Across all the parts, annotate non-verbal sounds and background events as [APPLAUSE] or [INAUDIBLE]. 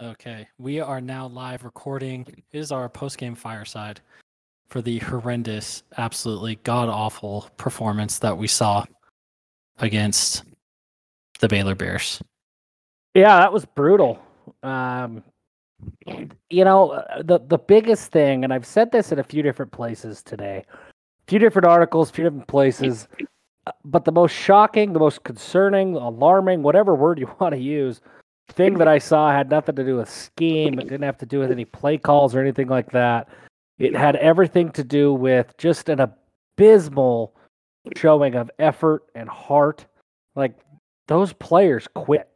Okay, we are now live recording. It is our post game fireside for the horrendous, absolutely god awful performance that we saw against the Baylor Bears. Yeah, that was brutal. Um, you know, uh, the the biggest thing, and I've said this in a few different places today, a few different articles, a few different places, uh, but the most shocking, the most concerning, alarming, whatever word you [LAUGHS] want to use, thing that I saw had nothing to do with scheme. It didn't have to do with any play calls or anything like that. It had everything to do with just an abysmal showing of effort and heart. Like those players quit.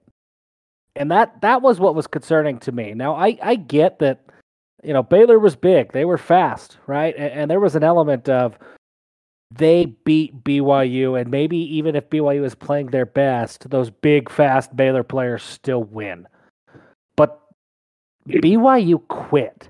And that that was what was concerning to me. Now I I get that you know Baylor was big. They were fast, right? And, and there was an element of they beat BYU, and maybe even if BYU is playing their best, those big, fast Baylor players still win. But BYU quit,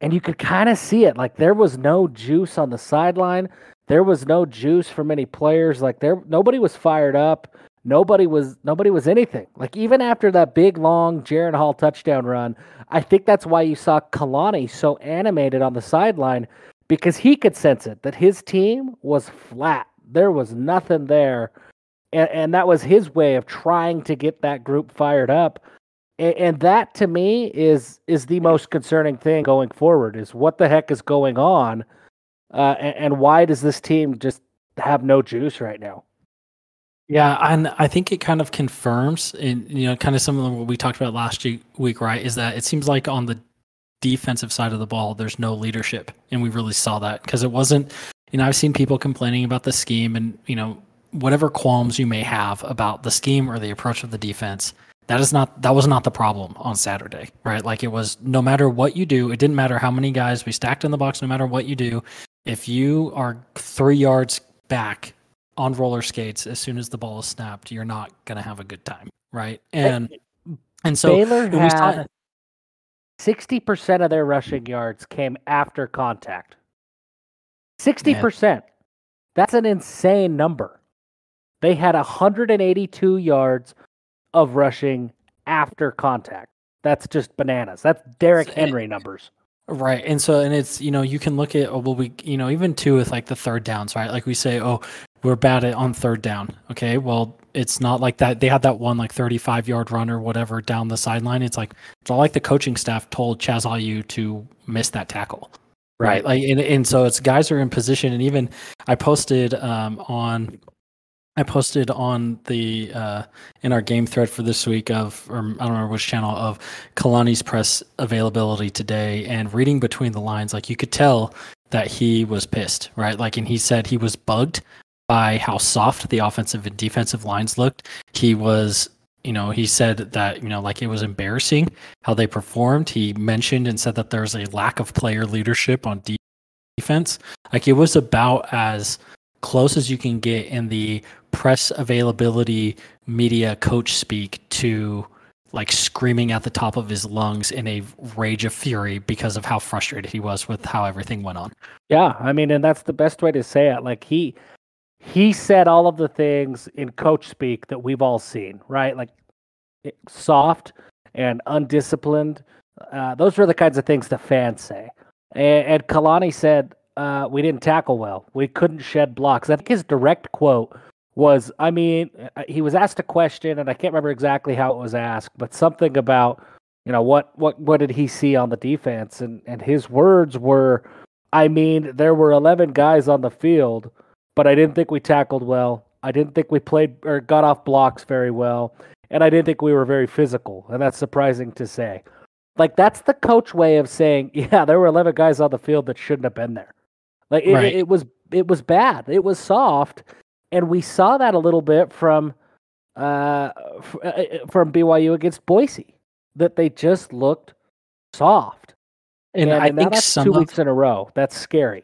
and you could kind of see it. Like there was no juice on the sideline. There was no juice for many players. Like there, nobody was fired up. Nobody was nobody was anything. Like even after that big long Jaren Hall touchdown run, I think that's why you saw Kalani so animated on the sideline because he could sense it that his team was flat. There was nothing there. And, and that was his way of trying to get that group fired up. And, and that to me is is the most concerning thing going forward is what the heck is going on uh, and, and why does this team just have no juice right now? Yeah, and I think it kind of confirms, in you know, kind of some of what we talked about last week, right? Is that it seems like on the defensive side of the ball, there's no leadership. And we really saw that because it wasn't, you know, I've seen people complaining about the scheme and, you know, whatever qualms you may have about the scheme or the approach of the defense. That is not that was not the problem on Saturday, right? Like it was no matter what you do, it didn't matter how many guys we stacked in the box, no matter what you do, if you are three yards back on roller skates as soon as the ball is snapped, you're not gonna have a good time, right? And and so Baylor had 60% of their rushing yards came after contact. 60%. Man. That's an insane number. They had 182 yards of rushing after contact. That's just bananas. That's Derrick Henry eh, numbers. Right. And so, and it's, you know, you can look at, oh, well, we, you know, even too with like the third downs, right? Like we say, oh, we're bad at on third down. Okay. Well, it's not like that. They had that one like 35 yard run or whatever down the sideline. It's like, it's all like the coaching staff told Chaz Ayu to miss that tackle. Right. right. Like, and, and so it's guys are in position. And even I posted um, on I posted on the uh, in our game thread for this week of or I don't remember which channel of Kalani's press availability today and reading between the lines, like you could tell that he was pissed, right? Like, and he said he was bugged by how soft the offensive and defensive lines looked. He was, you know, he said that you know, like it was embarrassing how they performed. He mentioned and said that there's a lack of player leadership on defense. Like it was about as close as you can get in the press availability media coach speak to like screaming at the top of his lungs in a rage of fury because of how frustrated he was with how everything went on. Yeah, I mean, and that's the best way to say it. Like he he said all of the things in coach speak that we've all seen, right? Like soft and undisciplined. Uh, those are the kinds of things the fans say. And, and Kalani said, uh, "We didn't tackle well. We couldn't shed blocks." I think his direct quote was, I mean, uh, he was asked a question, and I can't remember exactly how it was asked, but something about, you know, what what what did he see on the defense? And and his words were, I mean, there were eleven guys on the field, but I didn't think we tackled well. I didn't think we played or got off blocks very well, and I didn't think we were very physical, and that's surprising to say. Like that's the coach way of saying, [LAUGHS] yeah, there were eleven guys on the field that shouldn't have been there. Like it, right. it, was it was bad. It was soft and we saw that a little bit from uh, uh, uh, from BYU against Boise that they just looked soft. And, and I and think that's two of, weeks in a row. That's scary.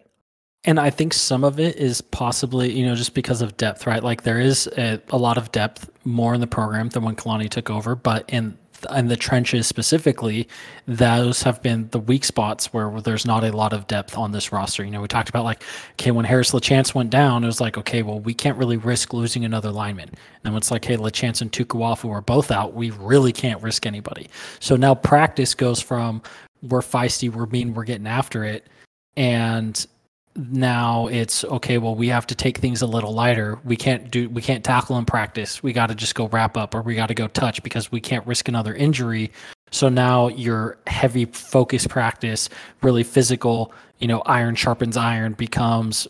And I think some of it is possibly, you know, just because of depth, right? Like there is a, a lot of depth more in the program than when Kalani took over, but in in the trenches specifically, those have been the weak spots where there's not a lot of depth on this roster. You know, we talked about like, okay, when Harris LaChance went down, it was like, okay, well, we can't really risk losing another lineman. And it's like, hey, LaChance and Tukuafu are both out. We really can't risk anybody. So now practice goes from we're feisty, we're mean, we're getting after it, and now it's okay well we have to take things a little lighter. We can't do we can't tackle in practice. We got to just go wrap up or we got to go touch because we can't risk another injury. So now your heavy focus practice really physical you know iron sharpens iron becomes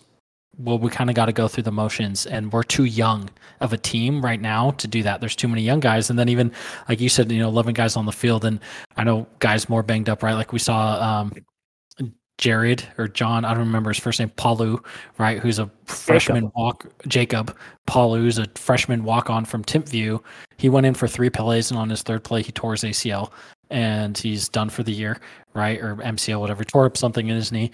well we kind of got to go through the motions and we're too young of a team right now to do that. There's too many young guys. And then even like you said you know 11 guys on the field and i know guys more banged up right? Like we saw um Jared or John, I don't remember his first name, Palu, right? Who's a freshman Jacob. walk, Jacob Palu, who's a freshman walk on from Timpview. He went in for three plays, and on his third play, he tore his ACL, and he's done for the year, right? Or MCL, whatever, tore up something in his knee.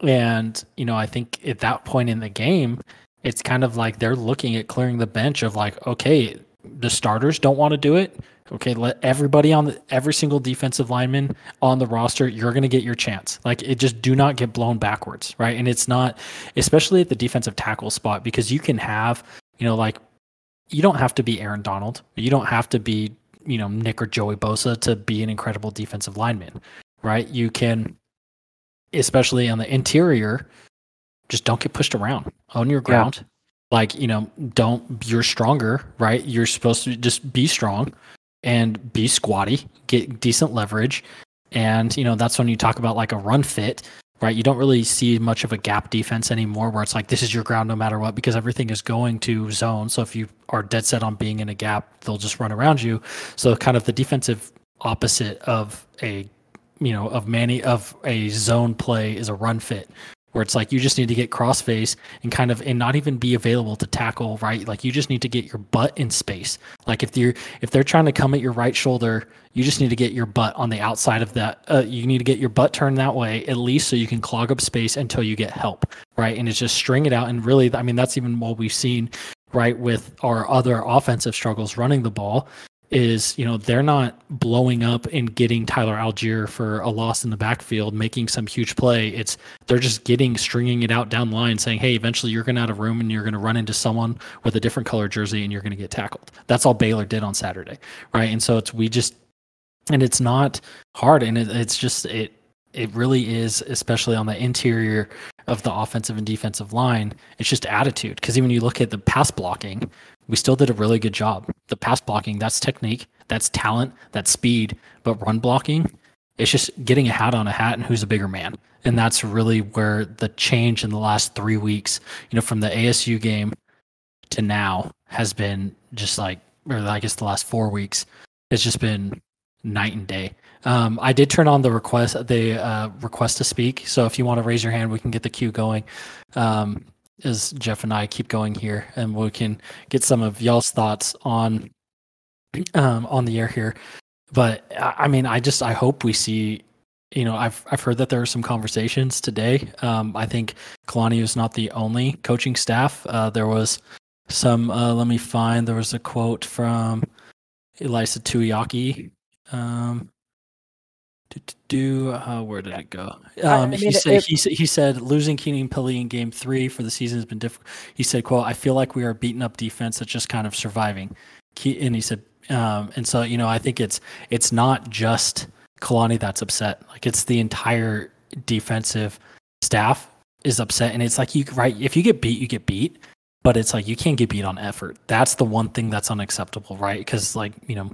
And, you know, I think at that point in the game, it's kind of like they're looking at clearing the bench of like, okay, the starters don't want to do it. Okay, let everybody on the every single defensive lineman on the roster, you're going to get your chance. Like it just do not get blown backwards, right? And it's not especially at the defensive tackle spot because you can have, you know, like you don't have to be Aaron Donald. You don't have to be, you know, Nick or Joey Bosa to be an incredible defensive lineman, right? You can especially on the interior, just don't get pushed around. Own your ground. Yeah. Like, you know, don't you're stronger, right? You're supposed to just be strong and be squatty, get decent leverage. And, you know, that's when you talk about like a run fit, right? You don't really see much of a gap defense anymore where it's like this is your ground no matter what because everything is going to zone. So if you are dead set on being in a gap, they'll just run around you. So kind of the defensive opposite of a you know of many of a zone play is a run fit where it's like you just need to get crossface and kind of and not even be available to tackle right? Like you just need to get your butt in space. Like if you're if they're trying to come at your right shoulder you just need to get your butt on the outside of that uh, you need to get your butt turned that way at least so you can clog up space until you get help right? And it's just string it out. And really i mean that's even what we've seen right with our other offensive struggles running the ball is you know they're not blowing up and getting Tyler Allgeier for a loss in the backfield, making some huge play. It's they're just getting stringing it out down the line, saying, "Hey, eventually you're going to out of room and you're going to run into someone with a different color jersey and you're going to get tackled." That's all Baylor did on Saturday, right? And so it's we just and it's not hard, and it, it's just it it really is, especially on the interior of the offensive and defensive line. It's just attitude because even you look at the pass blocking, we still did a really good job. The pass blocking, that's technique, that's talent, that's speed, but run blocking, it's just getting a hat on a hat and who's a bigger man. And that's really where the change in the last three weeks, you know, from the ASU game to now has been just like, or I guess the last four weeks, it's just been night and day. Um, I did turn on the request, the uh, request to speak. So if you want to raise your hand, we can get the queue going. Um, as Jeff and I keep going here, and we can get some of y'all's thoughts on um, on the air here. But I mean, I just I hope we see. You know, I've I've heard that there are some conversations today. Um, I think Kalani is not the only coaching staff. Uh, there was some. Uh, let me find. There was a quote from Ilaisa Tuiaki. Um, do, do, uh, where did it go? Um, he said it, he, he said losing Keenan Pili in Game Three for the season has been difficult. He said, "quote I feel like we are beaten up defense that's just kind of surviving." And he said, um, and so you know, I think it's it's not just Kalani that's upset. Like it's the entire defensive staff is upset, and it's like you right. If you get beat, you get beat. But it's like you can't get beat on effort. That's the one thing that's unacceptable, right? Because like you know,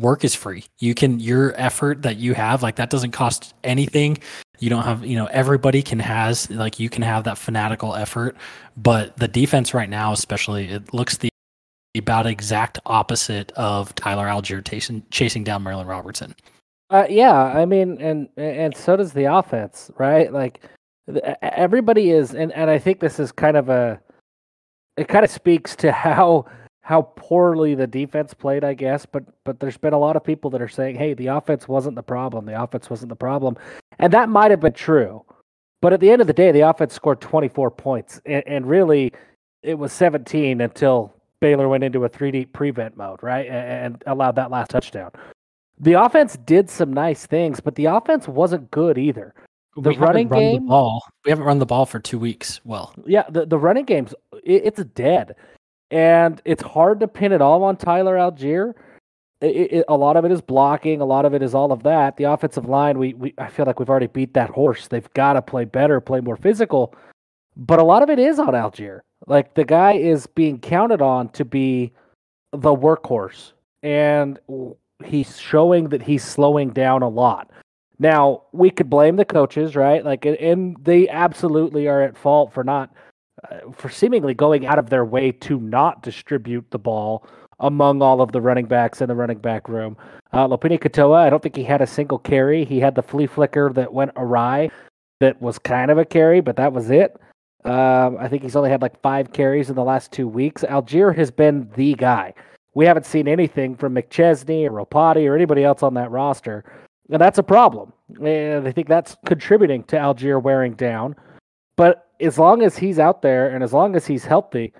work is free. You can your effort that you have like that doesn't cost anything. You don't have, you know, everybody can has like you can have that fanatical effort, but the defense right now especially it looks the about exact opposite of Tyler Allgeier chasing chasing down Merlin Robertson. Uh, yeah, I mean, and and so does the offense, right? Like everybody is, and and I think this is kind of a, it kind of speaks to how how poorly the defense played, I guess. But but there's been a lot of people that are saying, hey, the offense wasn't the problem. The offense wasn't the problem, and that might have been true. But at the end of the day, the offense scored 24 points, and, and really, it was 17 until Baylor went into a three deep prevent mode, right, and, and allowed that last touchdown. the offense did some nice things, but the offense wasn't good either. The we running haven't run game- the ball. We haven't run the ball for two weeks. Well, Yeah, the, the running game's it, it's dead, and it's hard to pin it all on Tyler Allgeier. It, it, a lot of it is blocking, a lot of it is all of that. The offensive line, we, we I feel like we've already beat that horse. They've got to play better, play more physical, but a lot of it is on Allgeier. Like the guy is being counted on to be the workhorse, and he's showing that he's slowing down a lot. Now we could blame the coaches, right? Like, and- and they absolutely are at fault for not, uh, for seemingly going out of their way to not distribute the ball among all of the running backs in the running back room. Uh, Lopini Katoa, I don't think he had a single carry. He had the flea flicker that went awry, that was kind of a carry, but that was it. Um, I think he's only had like five carries in the last two weeks. Allgeier has been the guy. We haven't seen anything from McChesney or Ropati or anybody else on that roster. And that's a problem. And I think that's contributing to Allgeier wearing down. But as long as he's out there and as long as he's healthy,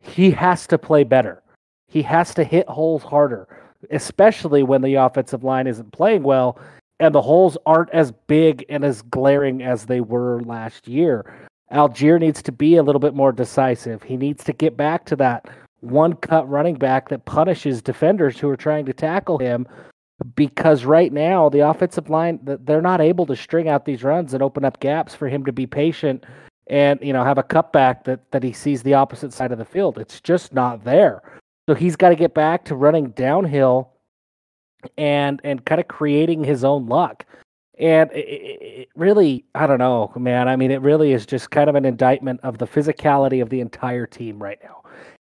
he has to play better. He has to hit holes harder, especially when the offensive line isn't playing well and the holes aren't as big and as glaring as they were last year. Allgeier needs to be a little bit more decisive. He needs to get back to that one cut running back that punishes defenders who are trying to tackle him because right now the offensive line they're not able to string out these runs and open up gaps for him to be patient and you know have a cutback that that he sees the opposite side of the field. It's just not there. So he's got to get back to running downhill and and kind of creating his own luck. And it, it, really i don't know man. I mean it really is just kind of an indictment of the physicality of the entire team right now.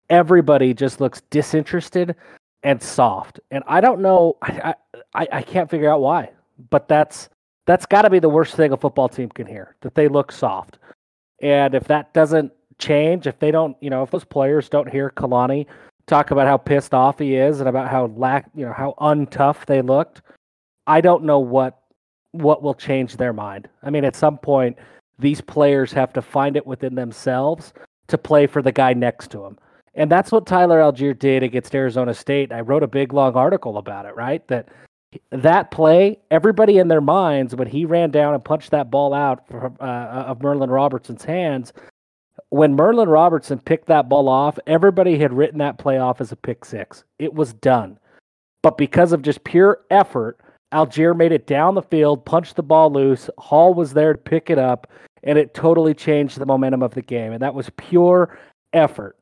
Everybody just looks disinterested and soft. And I don't know, I, I, I can't figure out why, but that's that's got to be the worst thing a football team can hear that they look soft. And if that doesn't change, if they don't, you know, if those players don't hear Kalani talk about how pissed off he is and about how lack, you know, how untough they looked, I don't know what what will change their mind. I mean, at some point, these players have to find it within themselves to play for the guy next to him. And that's what Tyler Allgeier did against Arizona State. I wrote a big long article about it, right? That that play, everybody in their minds when he ran down and punched that ball out from, uh, of Merlin Robertson's hands, when Merlin Robertson picked that ball off, everybody had written that play off as a pick six. It was done. But because of just pure effort, Allgeier made it down the field, punched the ball loose. Hall was there to pick it up, and it totally changed the momentum of the game. And that was pure effort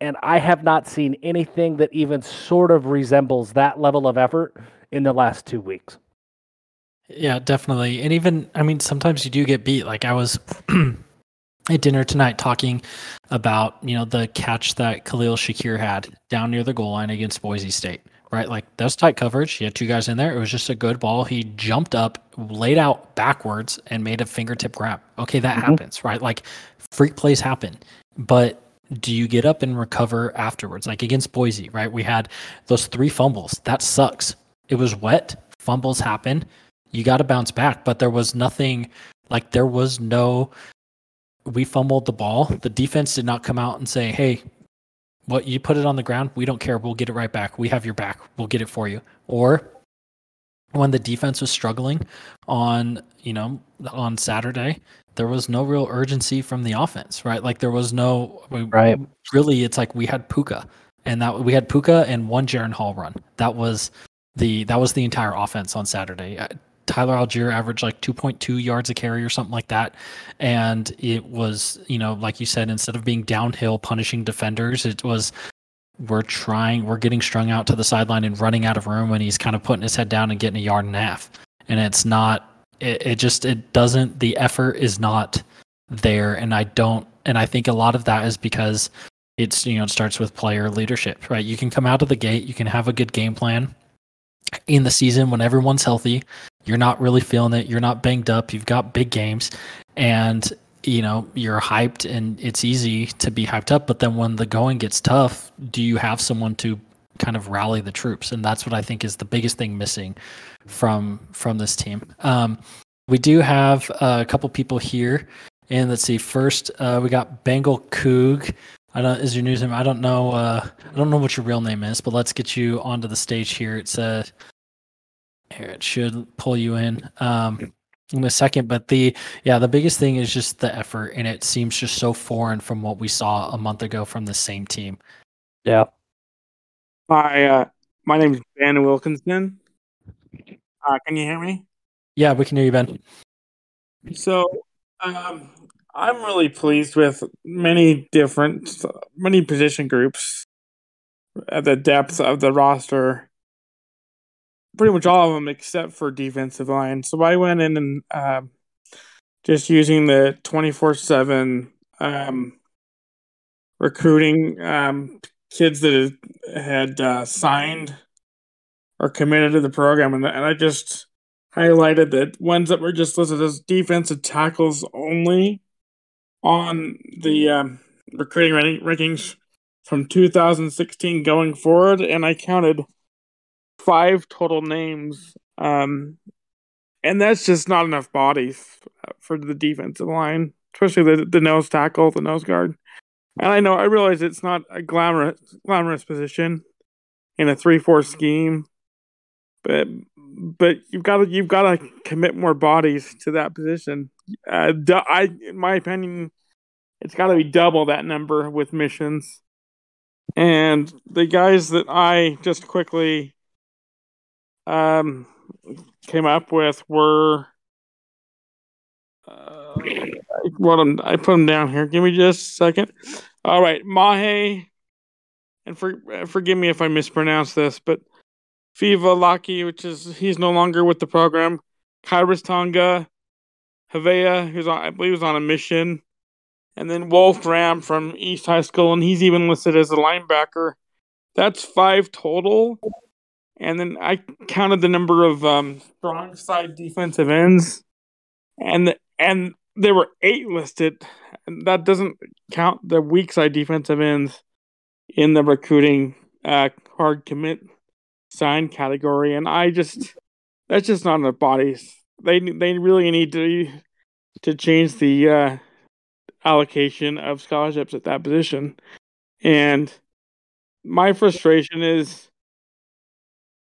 and I have not seen anything that even sort of resembles that level of effort in the last two weeks. Yeah, definitely. And even, I mean, sometimes you do get beat. Like I was [CLEARS THROAT] at dinner tonight talking about, you know, the catch that Khalil Shakir had down near the goal line against Boise State, right? Like that's tight coverage. He had two guys in there. It was just a good ball. He jumped up, laid out backwards, and made a fingertip grab. Okay, that Mhm. happens, right? Like freak plays happen. But do you get up and recover afterwards? Like against Boise, right? We had those three fumbles. That sucks. It was wet. Fumbles happen. You got to bounce back. But there was nothing like there was no. We fumbled the ball. The defense did not come out and say, "Hey, what you put it on the ground? We don't care. We'll get it right back. We have your back. We'll get it for you." Or when the defense was struggling on, you know, on Saturday, there was no real urgency from the offense, right? Like there was no we- Right. Really, it's like we had Puka, and that we had Puka and one Jaren Hall run. That was the that was the entire offense on Saturday. Uh, Tyler Allgeier averaged like 2.2 yards a carry or something like that, and it was you know like you said, instead of being downhill punishing defenders, it was we're trying we're getting strung out to the sideline and running out of room when he's kind of putting his head down and getting a yard and a half, and it's not it, it just it doesn't the effort is not there. And i don't and i think a lot of that is because it's you know it starts with player leadership right? You can come out of the gate you can have a good game plan. In the season when everyone's healthy you're not really feeling it you're not banged up you've got big games and you know you're hyped and it's easy to be hyped up. But then when the going gets tough do you have someone to kind of rally the troops? And that's what i think is the biggest thing missing from from this team um, we do have a couple people here and let's see first uh, we got bengal coog I don't is your news name. I don't know. Uh, I don't know what your real name is, but let's get you onto the stage here. It's uh, here it should pull you in um, in a second. But the yeah, the biggest thing is just the effort, and it seems just so foreign from what we saw a month ago from the same team. Yeah. Hi, uh, my name is Ben Wilkinson. Uh, can you hear me? Yeah, we can hear you, Ben. So, um, I'm really pleased with many different, many position groups at the depth of the roster. Pretty much all of them except for defensive line. So I went in and uh, just using the 24 7 um, recruiting um, kids that had uh, signed or committed to the program. And, and I just highlighted that ones that were just listed as defensive tackles only on the um, recruiting rankings from 2016 going forward, and I counted five total names. Um, and that's just not enough bodies for the defensive line, especially the, the nose tackle, the nose guard. And I know I realize it's not a glamorous glamorous position in a three four scheme, but but you've got to you've got to commit more bodies to that position. Uh, I, in my opinion, it's got to be double that number with missions. And the guys that I just quickly um, came up with were uh, I'm, I put them down here. Give me just a second. All right, Mahe, and for forgive me if I mispronounce this, but Fiva Laki, which is he's no longer with the program. Khyiris Tonga, Havea, who's on I believe was on a mission, and then Wolf Ram from East High School, and he's even listed as a linebacker. That's five total. And then I counted the number of um, strong side defensive ends, and and there were eight listed. That doesn't count the weak side defensive ends in the recruiting uh, hard commit sign category. And I just that's just not enough bodies. They they really need to to change the uh, allocation of scholarships at that position. And my frustration is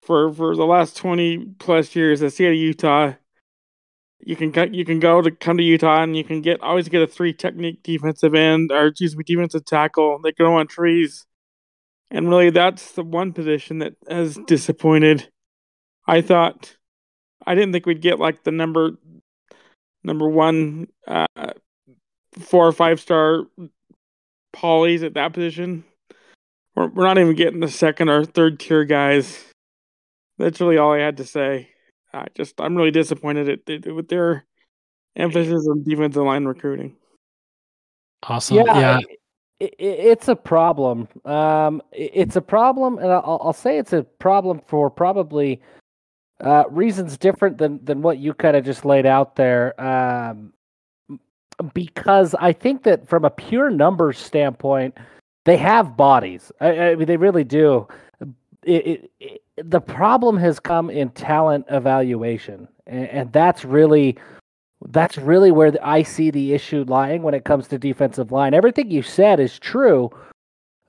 for for the last 20 plus years at of Utah, you can you can go to come to Utah and you can get always get a three technique defensive end or excuse me defensive tackle. They grow on trees, and really that's the one position that has disappointed. I thought I didn't think we'd get like the number number one uh, four or five star polys at that position. We're, we're not even getting the second or third tier guys. That's really all I had to say. I just I'm really disappointed at, at, with their emphasis on defensive line recruiting. Awesome. Yeah. yeah. It, it, it's a problem. Um, it, it's a problem, and I'll, I'll say it's a problem for probably uh, reasons different than than what you kind of just laid out there. Um, because I think that from a pure numbers standpoint, they have bodies. I, I mean, they really do. It, the problem has come in talent evaluation, and, and, that's really that's really where I see the issue lying when it comes to defensive line. Everything you said is true,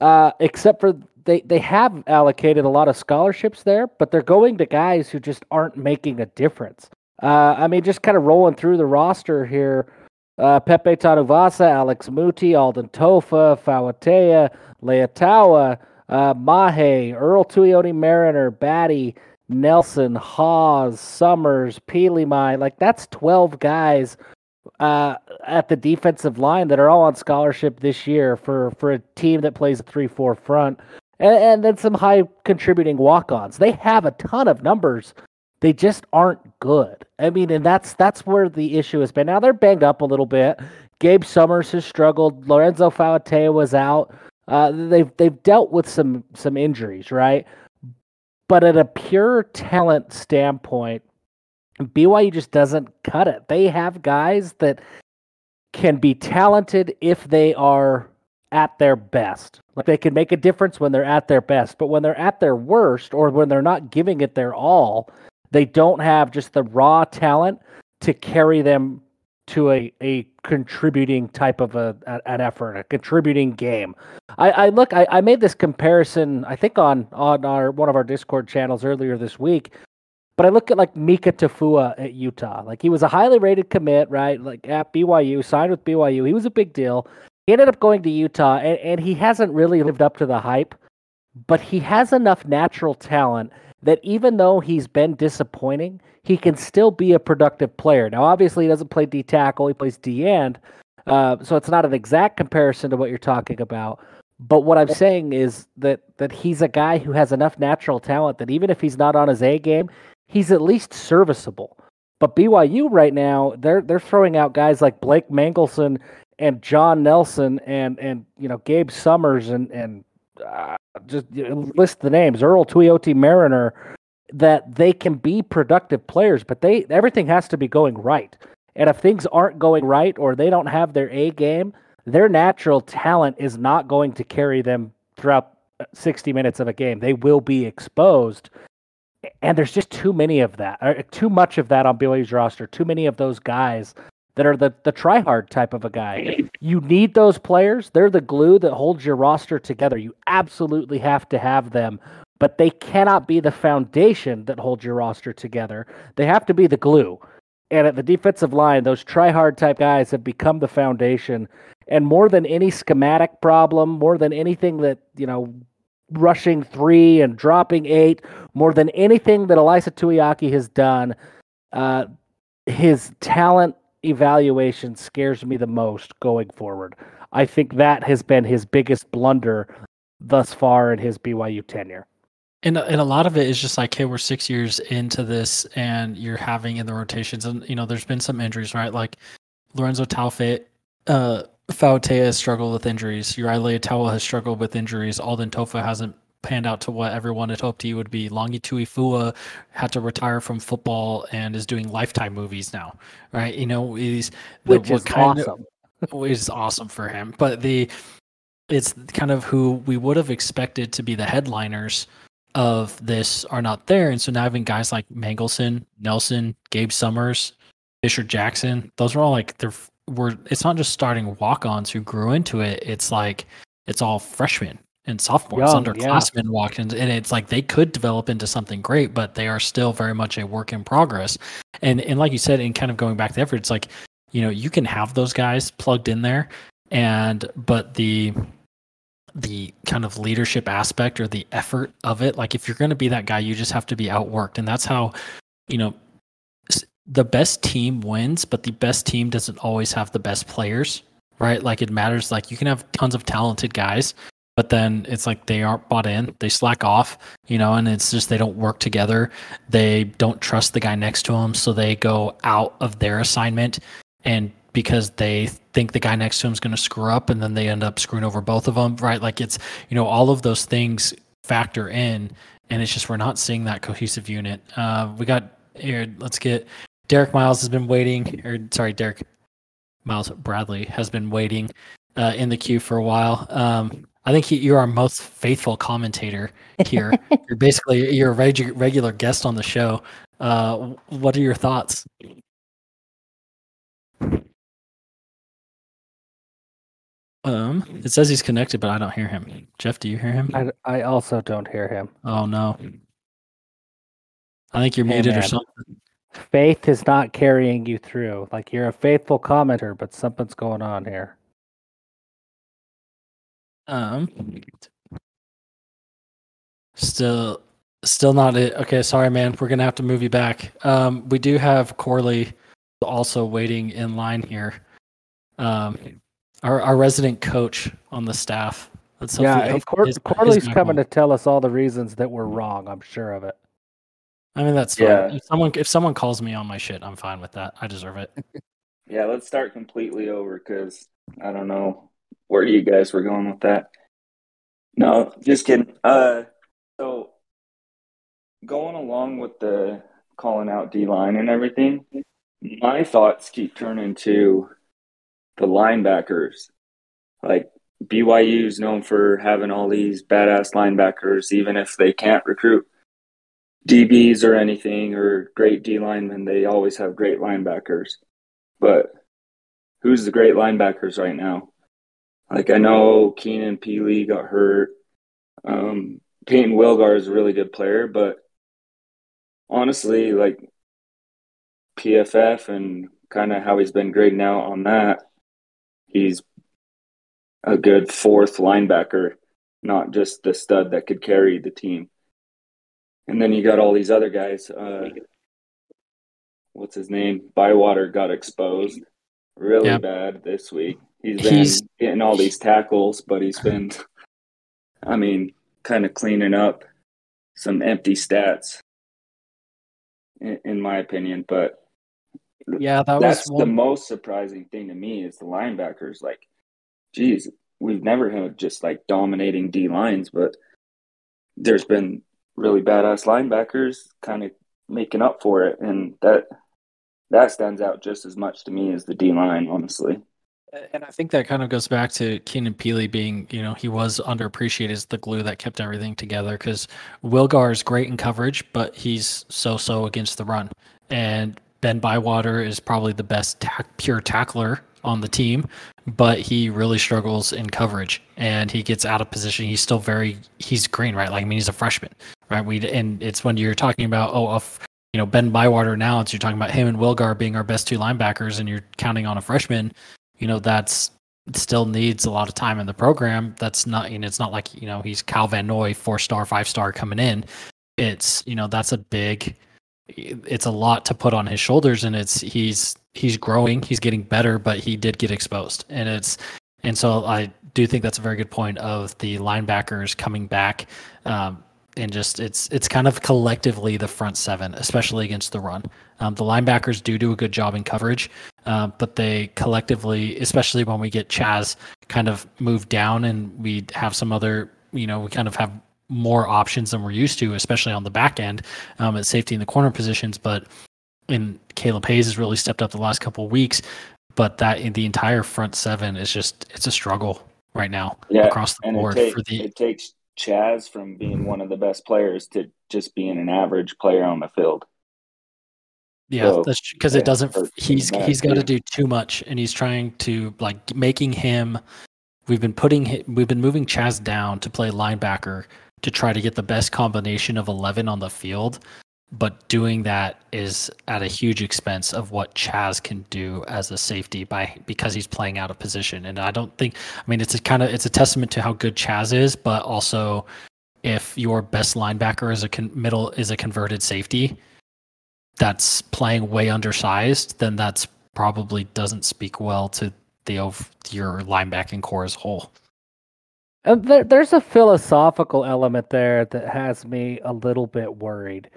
uh, except for they they have allocated a lot of scholarships there, but they're going to guys who just aren't making a difference. Uh, I mean, just kind of rolling through the roster here uh, Pepe Tanuvasa, Alex Muti, Alden Tofa, Fauatea, Leiataua, uh, Mahe, Earl Tuioti Mariner, Batty, Nelson, Haws, Summers, Peelimai. Like, that's 12 guys uh, at the defensive line that are all on scholarship this year for, for a team that plays a 3 4 front. And, and then some high contributing walk ons. They have a ton of numbers they just aren't good. I mean, and that's that's where the issue has been. Now they're banged up a little bit. Gabe Summers has struggled. Lorenzo Fauatea was out. Uh, they've they've dealt with some some injuries, right? But at a pure talent standpoint, BYU just doesn't cut it. They have guys that can be talented if they are at their best. Like they can make a difference when they're at their best, but when they're at their worst or when they're not giving it their all, they don't have just the raw talent to carry them to a, a contributing type of a, an effort, a contributing game. I, I look, I, I made this comparison, I think on on our one of our Discord channels earlier this week. But I look at like Mika Tafua at Utah. Like he was a highly rated commit, right? Like at BYU, signed with BYU. He was a big deal. He ended up going to Utah, and, and he hasn't really lived up to the hype. But he has enough natural talent that even though he's been disappointing, he can still be a productive player. Now, obviously, he doesn't play D tackle; he plays D end. Uh, so it's not an exact comparison to what you're talking about. But what I'm saying is that that he's a guy who has enough natural talent that even if he's not on his A game, he's at least serviceable. But BYU right now, they're they're throwing out guys like Blake Mangelson and John Nelson and and you know Gabe Summers and and uh, just you know, list the names Earl Tuioti Mariner that they can be productive players, but they everything has to be going right. And if things aren't going right or they don't have their A game, their natural talent is not going to carry them throughout uh, 60 minutes of a game. They will be exposed. And there's just too many of that, uh, too much of that on BYU's roster, too many of those guys that are the, the try hard type of a guy. You need those players. They're the glue that holds your roster together. You absolutely have to have them, but they cannot be the foundation that holds your roster together. They have to be the glue. And at the defensive line, those try hard type guys have become the foundation. And more than any schematic problem, more than anything that, you know, rushing three and dropping eight, more than anything that Ilaisa Tuiaki has done, uh, his talent evaluation scares me the most going forward. I think that has been his biggest blunder thus far in his BYU tenure. And and a lot of it is just like, hey, we're six years into this, and you're having in the rotations, and you know, there's been some injuries, right? Like Lorenzo Taufe, uh, Fauatea has struggled with injuries. Uri Leiataua has struggled with injuries. Alden Tofa hasn't panned out to what everyone had hoped he would be. Langi Tuifua had to retire from football and is doing lifetime movies now, right? You know, he's the, which is awesome. [LAUGHS] Of, is awesome for him, but the it's kind of who we would have expected to be the headliners of this are not there. And so now having guys like Mangelson, Nelson, Gabe Summers, Fisher Jackson, those are all like they're were it's not just starting walk-ons who grew into it. It's like it's all freshmen and sophomores, Young, underclassmen yeah. walk in, and it's like they could develop into something great, but they are still very much a work in progress. And and like you said, in kind of going back to effort, it's like you know you can have those guys plugged in there, and but the the kind of leadership aspect or the effort of it. Like if you're going to be that guy, you just have to be outworked, and that's how you know the best team wins, but the best team doesn't always have the best players, right? Like it matters. Like you can have tons of talented guys, but then it's like they aren't bought in, they slack off, you know, and it's just they don't work together. They don't trust the guy next to them, so they go out of their assignment and because they think the guy next to him is going to screw up and then they end up screwing over both of them, right? Like it's, you know, all of those things factor in and it's just we're not seeing that cohesive unit. Uh, we got here, let's get Derek Miles has been waiting, or sorry, Derek Miles Bradley has been waiting uh, in the queue for a while. Um, I think he, you're our most faithful commentator here. [LAUGHS] you're basically you're a reg- regular guest on the show. Uh, what are your thoughts? Um, it says he's connected, but I don't hear him. Jeff, do you hear him? I, I also don't hear him. Oh no. I think you're hey, muted man. or something. Faith is not carrying you through. Like you're a faithful commenter, but something's going on here. Um, still, still not it. Okay, sorry, man. We're gonna have to move you back. Um, we do have Corley also waiting in line here. Um, our our resident coach on the staff. Let's yeah, Cor- his, Corley's his coming to tell us all the reasons that we're wrong. I'm sure of it. I mean, that's fine. Yeah. If someone if someone calls me on my shit, I'm fine with that. I deserve it. [LAUGHS] yeah, let's start completely over because I don't know where you guys were going with that. No, just kidding. Uh, so going along with the calling out D line and everything, my thoughts keep turning to the linebackers. Like BYU is known for having all these badass linebackers, even if they can't recruit DBs or anything or great D linemen, they always have great linebackers. But who's the great linebackers right now? Like I know Keenan Pili got hurt. Um, Payton Wilgar is a really good player, but honestly, like PFF and kind of how he's been grading out on that, he's a good fourth linebacker, not just the stud that could carry the team. And then you got all these other guys. Uh, what's his name? Bywater got exposed really Yeah. bad this week. He's been He's- getting all these tackles, but he's been, I mean, kind of cleaning up some empty stats, in, in my opinion. But Yeah, that that's was the most surprising thing to me is the linebackers. Like, geez, we've never had just like dominating D lines, but there's been really badass linebackers kind of making up for it, and that that stands out just as much to me as the D line, honestly. And I think that kind of goes back to Keenan Pili being, you know, he was underappreciated as the glue that kept everything together because Wilgar is great in coverage, but he's so so against the run. And Ben Bywater is probably the best pure tackler on the team, but he really struggles in coverage and he gets out of position. He's still very, he's green, right? Like, I mean, he's a freshman, right? We And it's when you're talking about, oh, of, you know, Ben Bywater now, it's you're talking about him and Wilgar being our best two linebackers and you're counting on a freshman you know that's still needs a lot of time in the program that's not you know it's not like you know he's Kyle Van Noy four star five star coming in it's you know that's a big it's a lot to put on his shoulders and it's he's he's growing he's getting better but he did get exposed. And it's and so i do think that's a very good point of the linebackers coming back um, and just it's it's kind of collectively the front seven especially against the run. Um, the linebackers do do a good job in coverage uh, but they collectively, especially when we get Chaz kind of moved down and we have some other, you know, we kind of have more options than we're used to, especially on the back end um, at safety in the corner positions. But in Caleb Hayes has really stepped up the last couple of weeks. But that in the entire front seven is just it's a struggle right now Yeah, across the and it, board take, for the it takes Chaz from being one of the best players to just being an average player on the field. Yeah, So, that's because yeah, it doesn't. He's he's got to do too much, and he's trying to like making him. We've been putting we've been moving Chaz down to play linebacker to try to get the best combination of eleven on the field, but doing that is at a huge expense of what Chaz can do as a safety by because he's playing out of position. And I don't think. I mean, it's a kind of it's a testament to how good Chaz is, but also if your best linebacker is a con- middle is a converted safety that's playing way undersized, then that's probably doesn't speak well to the your linebacking core as a whole. And there, there's a philosophical element there that has me a little bit worried.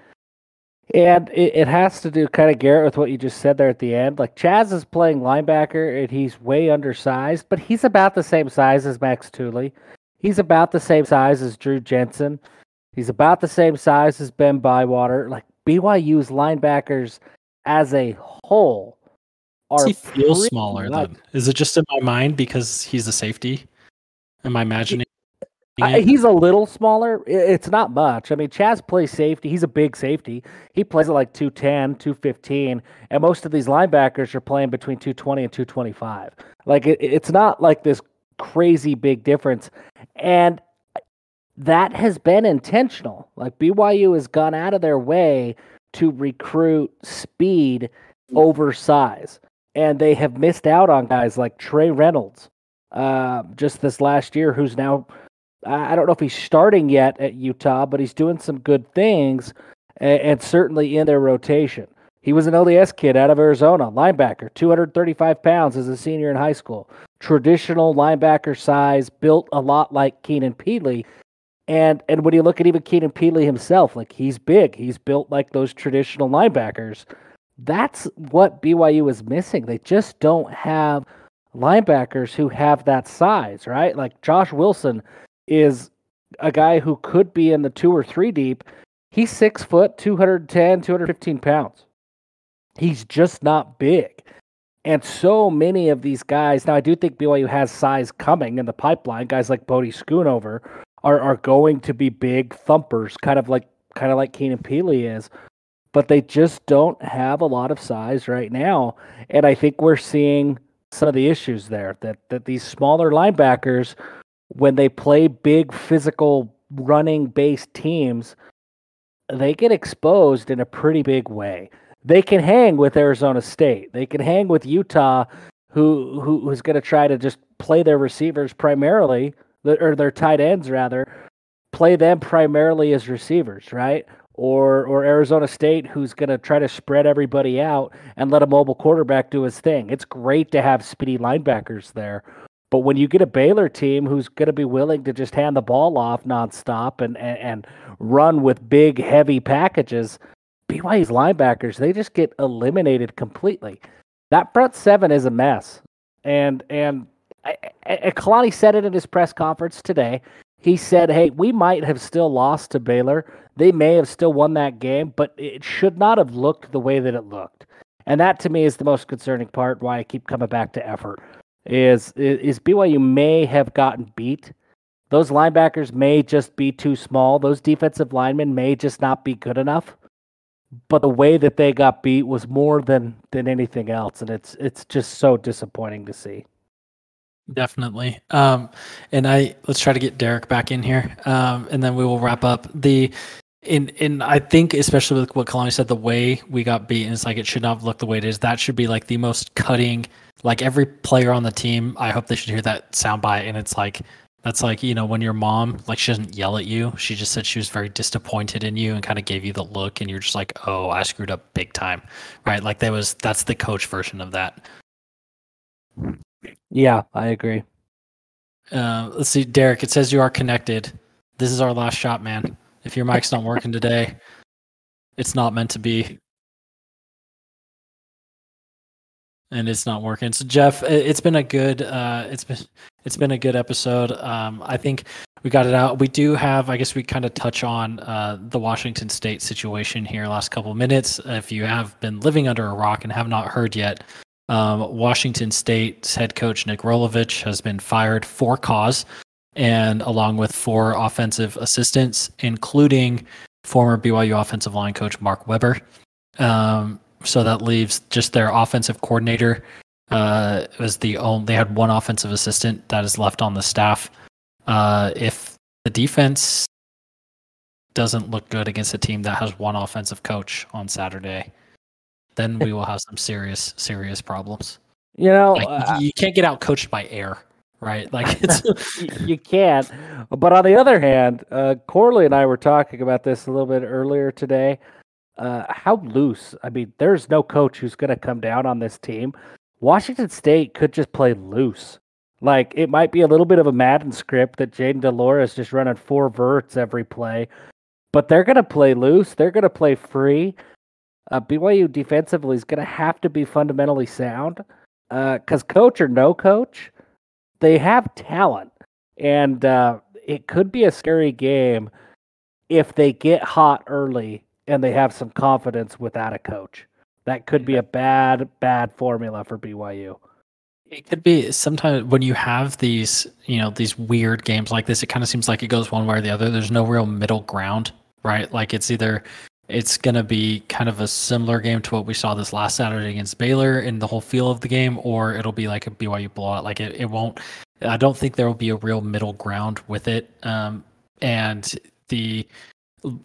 And it, it has to do kind of Garrett with what you just said there at the end. Like Chaz is playing linebacker and he's way undersized, but he's about the same size as Max Tooley. He's about the same size as Drew Jensen. He's about the same size as Ben Bywater. Like BYU's linebackers as a whole are Does he feel pretty smaller then? Is it just in my mind because he's a safety? Am I imagining? I, he's a little smaller. It's not much. I mean, Chaz plays safety. He's a big safety. He plays at like 210, 215. And most of these linebackers are playing between 220 and 225. Like, it, it's not like this crazy big difference. And that has been intentional. Like, BYU has gone out of their way to recruit speed over size. And they have missed out on guys like Trey Reynolds uh, just this last year, who's now I don't know if he's starting yet at Utah, but he's doing some good things and, and certainly in their rotation. He was an LDS kid out of Arizona, linebacker, 235 pounds as a senior in high school. Traditional linebacker size, built a lot like Keenan Pili. And and when you look at even Keenan Pili himself, like he's big, he's built like those traditional linebackers. That's what BYU is missing. They just don't have linebackers who have that size, right? Like Josh Wilson is a guy who could be in the two or three deep. He's six foot, 210, 215 pounds. He's just not big. And so many of these guys, now I do think BYU has size coming in the pipeline. Guys like Bodie Schoonover are, are going to be big thumpers, kind of like kind of like Keenan Pili is. But they just don't have a lot of size right now. And I think we're seeing some of the issues there that, that these smaller linebackers when they play big physical running based teams they get exposed in a pretty big way. They can hang with Arizona State. They can hang with Utah, who, who who's going to try to just play their receivers primarily, or their tight ends rather, play them primarily as receivers, right? Or or Arizona State, who's going to try to spread everybody out and let a mobile quarterback do his thing. It's great to have speedy linebackers there. But when you get a Baylor team who's going to be willing to just hand the ball off nonstop and, and, and run with big, heavy packages, BYU's linebackers, they just get eliminated completely. That front seven is a mess. And and I, I, Kalani said it in his press conference today. He said, "Hey, we might have still lost to Baylor. They may have still won that game, but it should not have looked the way that it looked." And that to me is the most concerning part. Why I keep coming back to effort is is BYU may have gotten beat. Those linebackers may just be too small. Those defensive linemen may just not be good enough. But the way that they got beat was more than than anything else, and it's it's just so disappointing to see. Definitely. Um, and I let's try to get Derek back in here, um, and then we will wrap up the. In in I think especially with what Kalani said, the way we got beaten is like it should not look the way it is. That should be like the most cutting like every player on the team, I hope they should hear that sound soundbite. And it's like, that's like, you know, when your mom, like, she doesn't yell at you. She just said she was very disappointed in you and kind of gave you the look. And you're just like, oh, I screwed up big time. Right. Like, that was, that's the coach version of that. Yeah, I agree. Uh, let's see, Derek, it says you are connected. This is our last shot, man. If your mic's not working today, it's not meant to be. and it's not working. So Jeff, it's been a good uh, it's been it's been a good episode. Um, I think we got it out. We do have, I guess, we kind of touch on uh, the Washington State situation here last couple minutes. If you have been living under a rock and have not heard yet, um, Washington State's head coach Nick Rolovich has been fired for cause, and along with four offensive assistants, including former BYU offensive line coach Mark Weber. Um, so that leaves just their offensive coordinator. Uh, was the only they had one offensive assistant that is left on the staff. Uh, if the defense doesn't look good against a team that has one offensive coach on Saturday, then we will have some serious, serious problems. You know, like, uh, you can't get out coached by air, right? Like [LAUGHS] it's you can't. But on the other hand, uh, Corley and I were talking about this a little bit earlier today uh, how loose. I mean, there's no coach who's going to come down on this team. Washington State could just play loose. Like it might be a little bit of a Madden script that Jayden de Laura is just running four verts every play, but they're going to play loose. They're going to play free. Uh, BYU defensively is going to have to be fundamentally sound because uh, coach or no coach, they have talent, and uh, it could be a scary game if they get hot early and they have some confidence without a coach. That could be a bad, bad formula for BYU. It could be sometimes when you have these, you know, these weird games like this, it kind of seems like it goes one way or the other. There's no real middle ground, right? Like it's either it's going to be kind of a similar game to what we saw this last Saturday against Baylor in the whole feel of the game, or it'll be like a BYU blowout. Like it, it won't. I don't think there will be a real middle ground with it. Um, and the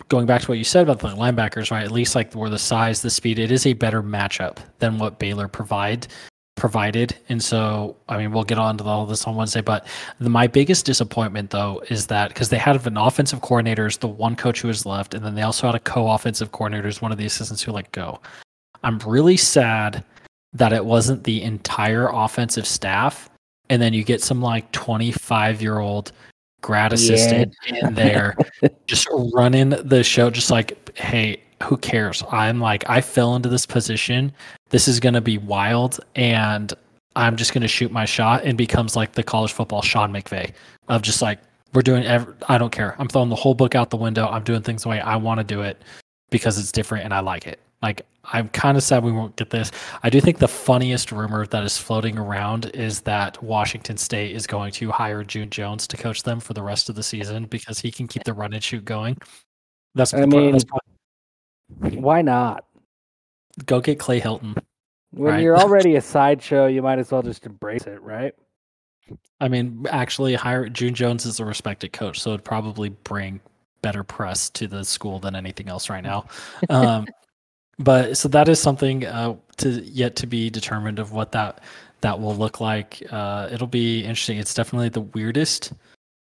going back to what you said about the linebackers, right? At least like where the size, the speed, it is a better matchup than what Baylor provide provided. And so, I mean, we'll get on to all this on Wednesday. But the, my biggest disappointment, though, is that because they had an offensive coordinators, the one coach who was left, and then they also had a co-offensive coordinators, one of the assistants who let go. I'm really sad that it wasn't the entire offensive staff, and then you get some like 25 year old grad assistant yeah. in there [LAUGHS] just running the show just like hey who cares? I'm like i fell into this position. This is going to be wild and i'm just going to shoot my shot and becomes like the college football sean mcvay of just like we're doing every, i don't care. I'm throwing the whole book out the window. I'm doing things the way i want to do it because it's different and i like it. Like I'm kind of sad we won't get this. I do think the funniest rumor that is floating around is that Washington State is going to hire June Jones to coach them for the rest of the season because he can keep the run and shoot going. That's I mean, that's why not? Go get Clay Helton. When right? you're [LAUGHS] already a sideshow, you might as well just embrace it, right? I mean, actually, hire June Jones is a respected coach, so it'd probably bring better press to the school than anything else right now. [LAUGHS] Um, but so that is something uh, to yet to be determined of what that that will look like. Uh, it'll be interesting. It's definitely the weirdest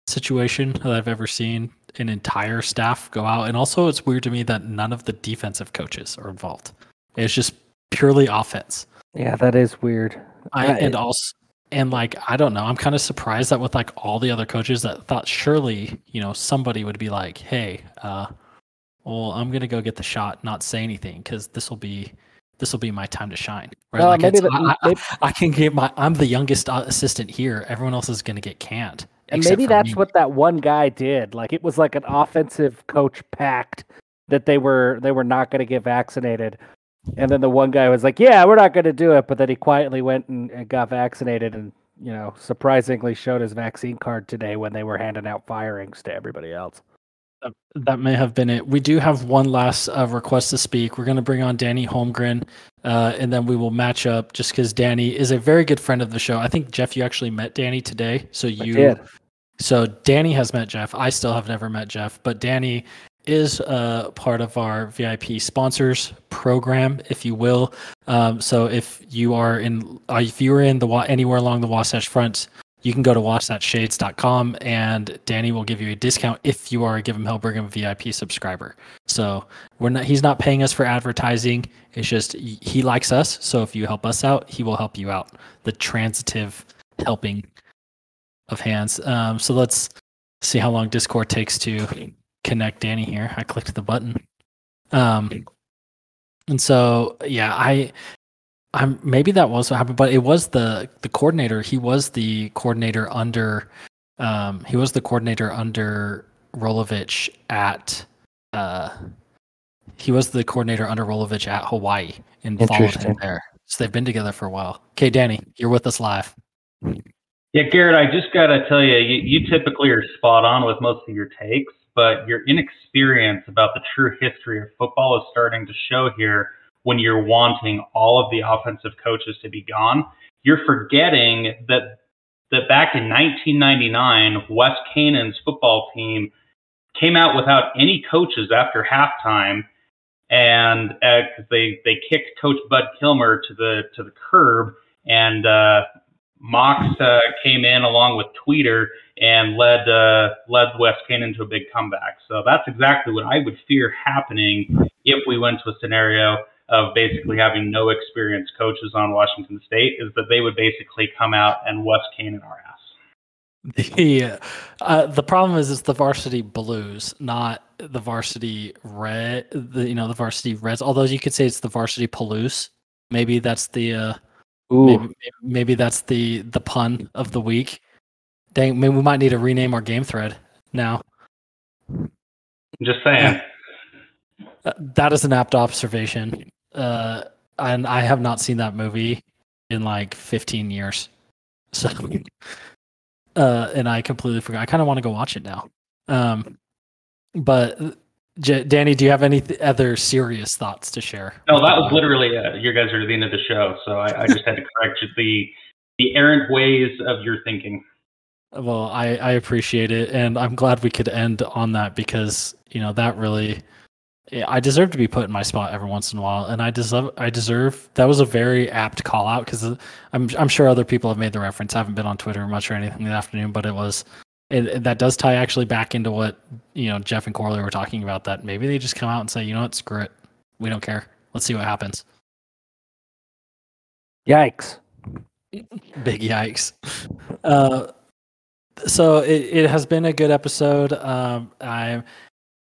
situation that I've ever seen an entire staff go out, and also it's weird to me that none of the defensive coaches are involved. It's just purely offense. Yeah, that is weird. I, and also and like I don't know, I'm kind of surprised that with like all the other coaches that thought surely you know somebody would be like, hey, uh, well I'm gonna go get the shot, not say anything because this will be this will be my time to shine. Right? Uh, like maybe the- I, I- I can get my I'm the youngest assistant here. Everyone else is gonna get canned. And except maybe that's me. what that one guy did. Like it was like an offensive coach pact that they were they were not going to get vaccinated. And then the one guy was like, "Yeah, we're not going to do it," but then he quietly went and, and got vaccinated, and you know, surprisingly showed his vaccine card today when they were handing out firings to everybody else. That- may have been it. We do have one last uh, request to speak. We're going to bring on Danny Holmgren, uh, and then we will match up just because Danny is a very good friend of the show. I think, Jeff, you actually met Danny today. So you. did. So Danny has met Jeff. I still have never met Jeff, but Danny is uh, part of our VIP sponsors program, if you will. Um, so if you are in, uh, if you are in the anywhere along the Wasatch Front, you can go to watchthatshades.com and Danny will give you a discount if you are a Give Him Hell Brigham VIP subscriber. So we're not, he's not paying us for advertising. It's just he likes us. So if you help us out, he will help you out. The transitive helping of hands. Um, so let's see how long Discord takes to connect Danny here. I clicked the button. Um, and so yeah, I I'm maybe that was what happened, but it was the the coordinator. He was the coordinator under um he was the coordinator under Rolovich at uh he was the coordinator under Rolovich at Hawaii and followed him Interesting. there. So they've been together for a while. Okay, Danny, you're with us live. Yeah, Garrett, I just got to tell you, you, you typically are spot on with most of your takes, but your inexperience about the true history of football is starting to show here when you're wanting all of the offensive coaches to be gone. You're forgetting that that back in 1999, West Canaan's football team came out without any coaches after halftime, and uh they they kicked Coach Bud Kilmer to the to the curb, and uh, Mox uh, came in along with Tweeder and led uh, led West Canaan to a big comeback. So that's exactly what I would fear happening if we went to a scenario of basically having no experienced coaches on Washington State. Is that they would basically come out and West Canaan our ass. [LAUGHS] The uh, the problem is it's the varsity blues, not the varsity red. The you know the varsity reds. Although you could say it's the varsity Palouse. Maybe that's the uh, Ooh, maybe, maybe that's the the pun of the week. Dang, maybe we might need to rename our game thread now. I'm just saying. [LAUGHS] Uh, that is an apt observation. Uh, and I have not seen that movie in like 15 years. [LAUGHS] So, uh, and I completely forgot. I kind of want to go watch it now. Um, but J- Danny, do you have any th- other serious thoughts to share? No, that was literally uh, you guys are at the end of the show, so I, I just had to correct you the the errant ways of your thinking. Well, I, I appreciate it, and I'm glad we could end on that because you know that really, I deserve to be put in my spot every once in a while, and I deserve I deserve that was a very apt call out because I'm I'm sure other people have made the reference. I haven't been on Twitter much or anything this afternoon, but it was it, it- that does tie actually back into what you know Jeff and Corley were talking about. That maybe they just come out and say, you know what, screw it, we don't care. Let's see what happens. yikes! Big yikes. Uh, so it, it has been a good episode. Um, I'm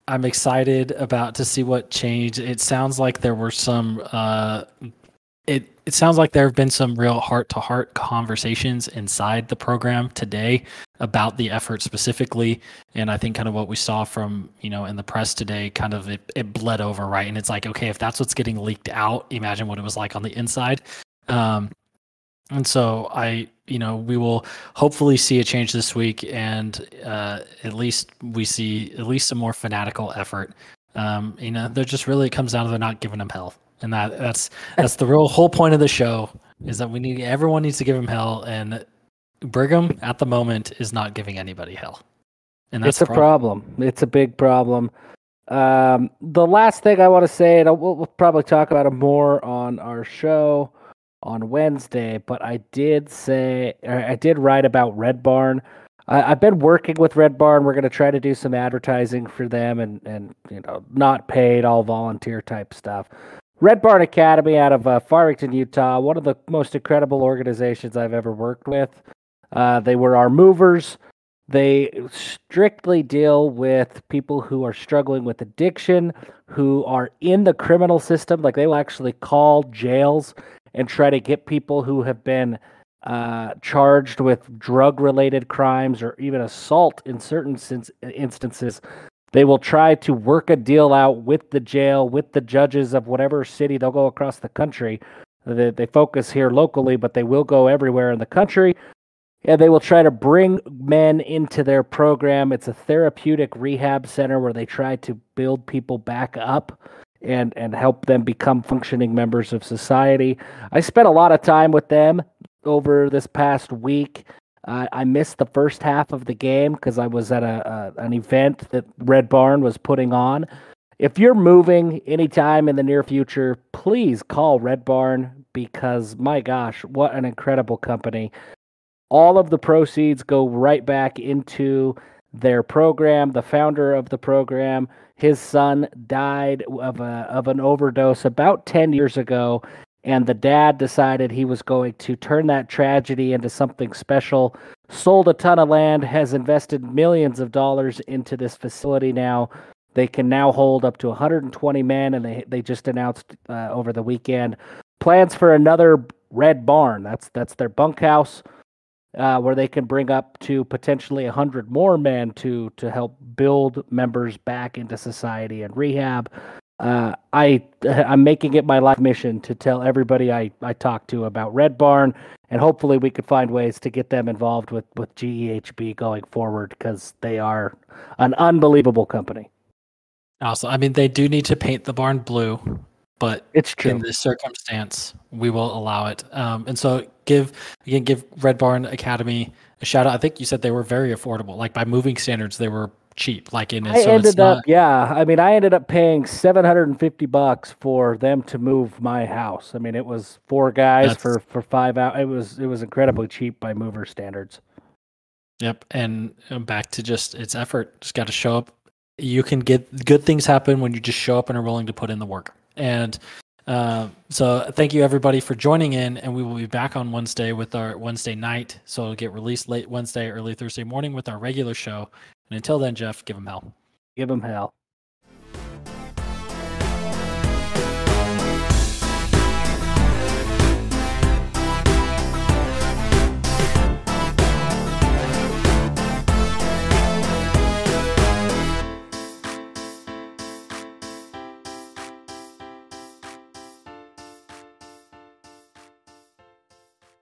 I'm excited about to see what changed. It sounds like there were some. Uh, it it sounds like there have been some real heart to heart conversations inside the program today about the effort specifically, and I think kind of what we saw from you know in the press today, kind of it, it bled over right, and it's like okay, if that's what's getting leaked out, imagine what it was like on the inside. Um, and so I, you know, we will hopefully see a change this week, and uh, at least we see at least some more fanatical effort. Um, you know, there just really comes down to they're not giving him hell, and that that's [LAUGHS] that's the real whole point of the show is that we need everyone needs to give him hell, and Brigham at the moment is not giving anybody hell. and that's it's a problem. problem. It's a big problem. Um, the last thing I want to say, and we'll, we'll probably talk about it more on our show on Wednesday, but I did say, I did write about Red Barn. I, I've been working with Red Barn. We're going to try to do some advertising for them and, and, you know, not paid, all volunteer type stuff. Red Barn Academy out of uh, Farmington, Utah, one of the most incredible organizations I've ever worked with. Uh, they were our movers. They strictly deal with people who are struggling with addiction, who are in the criminal system. Like they will actually call jails and try to get people who have been uh, charged with drug related crimes or even assault in certain sins- instances. They will try to work a deal out with the jail, with the judges of whatever city they'll go across the country. They, they focus here locally, but they will go everywhere in the country and they will try to bring men into their program. It's a therapeutic rehab center where they try to build people back up and and help them become functioning members of society. I spent a lot of time with them over this past week. Uh, I missed the first half of the game because I was at a, a an event that Red Barn was putting on. If you're moving anytime in the near future, please call Red Barn because my gosh, what an incredible company all of the proceeds go right back into their program. The founder of the program, his son died of a of an overdose about 10 years ago and the dad decided he was going to turn that tragedy into something special. Sold a ton of land, has invested millions of dollars into this facility now. They can now hold up to 120 men, and they they just announced uh, over the weekend plans for another red barn. That's that's their bunkhouse uh, where they can bring up to potentially 100 more men to to help build members back into society and rehab. Uh, I [LAUGHS] I'm making it my life mission to tell everybody I, I talk to about Red Barn, and hopefully we could find ways to get them involved with with GEHB going forward because they are an unbelievable company. Also, I mean, they do need to paint the barn blue, but It's true. in this circumstance, we will allow it. Um, and so give again, give Red Barn Academy a shout out. I think you said they were very affordable. Like by moving standards, they were cheap. Like in I so it's ended up, yeah. I mean, I ended up paying seven hundred and fifty bucks for them to move my house. I mean, it was four guys That's- for for five hours. It was it was incredibly cheap by mover standards. Yep, and back to just its effort. Just got to show up. You can get good things happen when you just show up and are willing to put in the work. And uh, so, thank you everybody for joining in. And we will be back on Wednesday with our Wednesday night. So it'll get released late Wednesday, early Thursday morning with our regular show. And until then, Jeff, give them hell. Give them hell.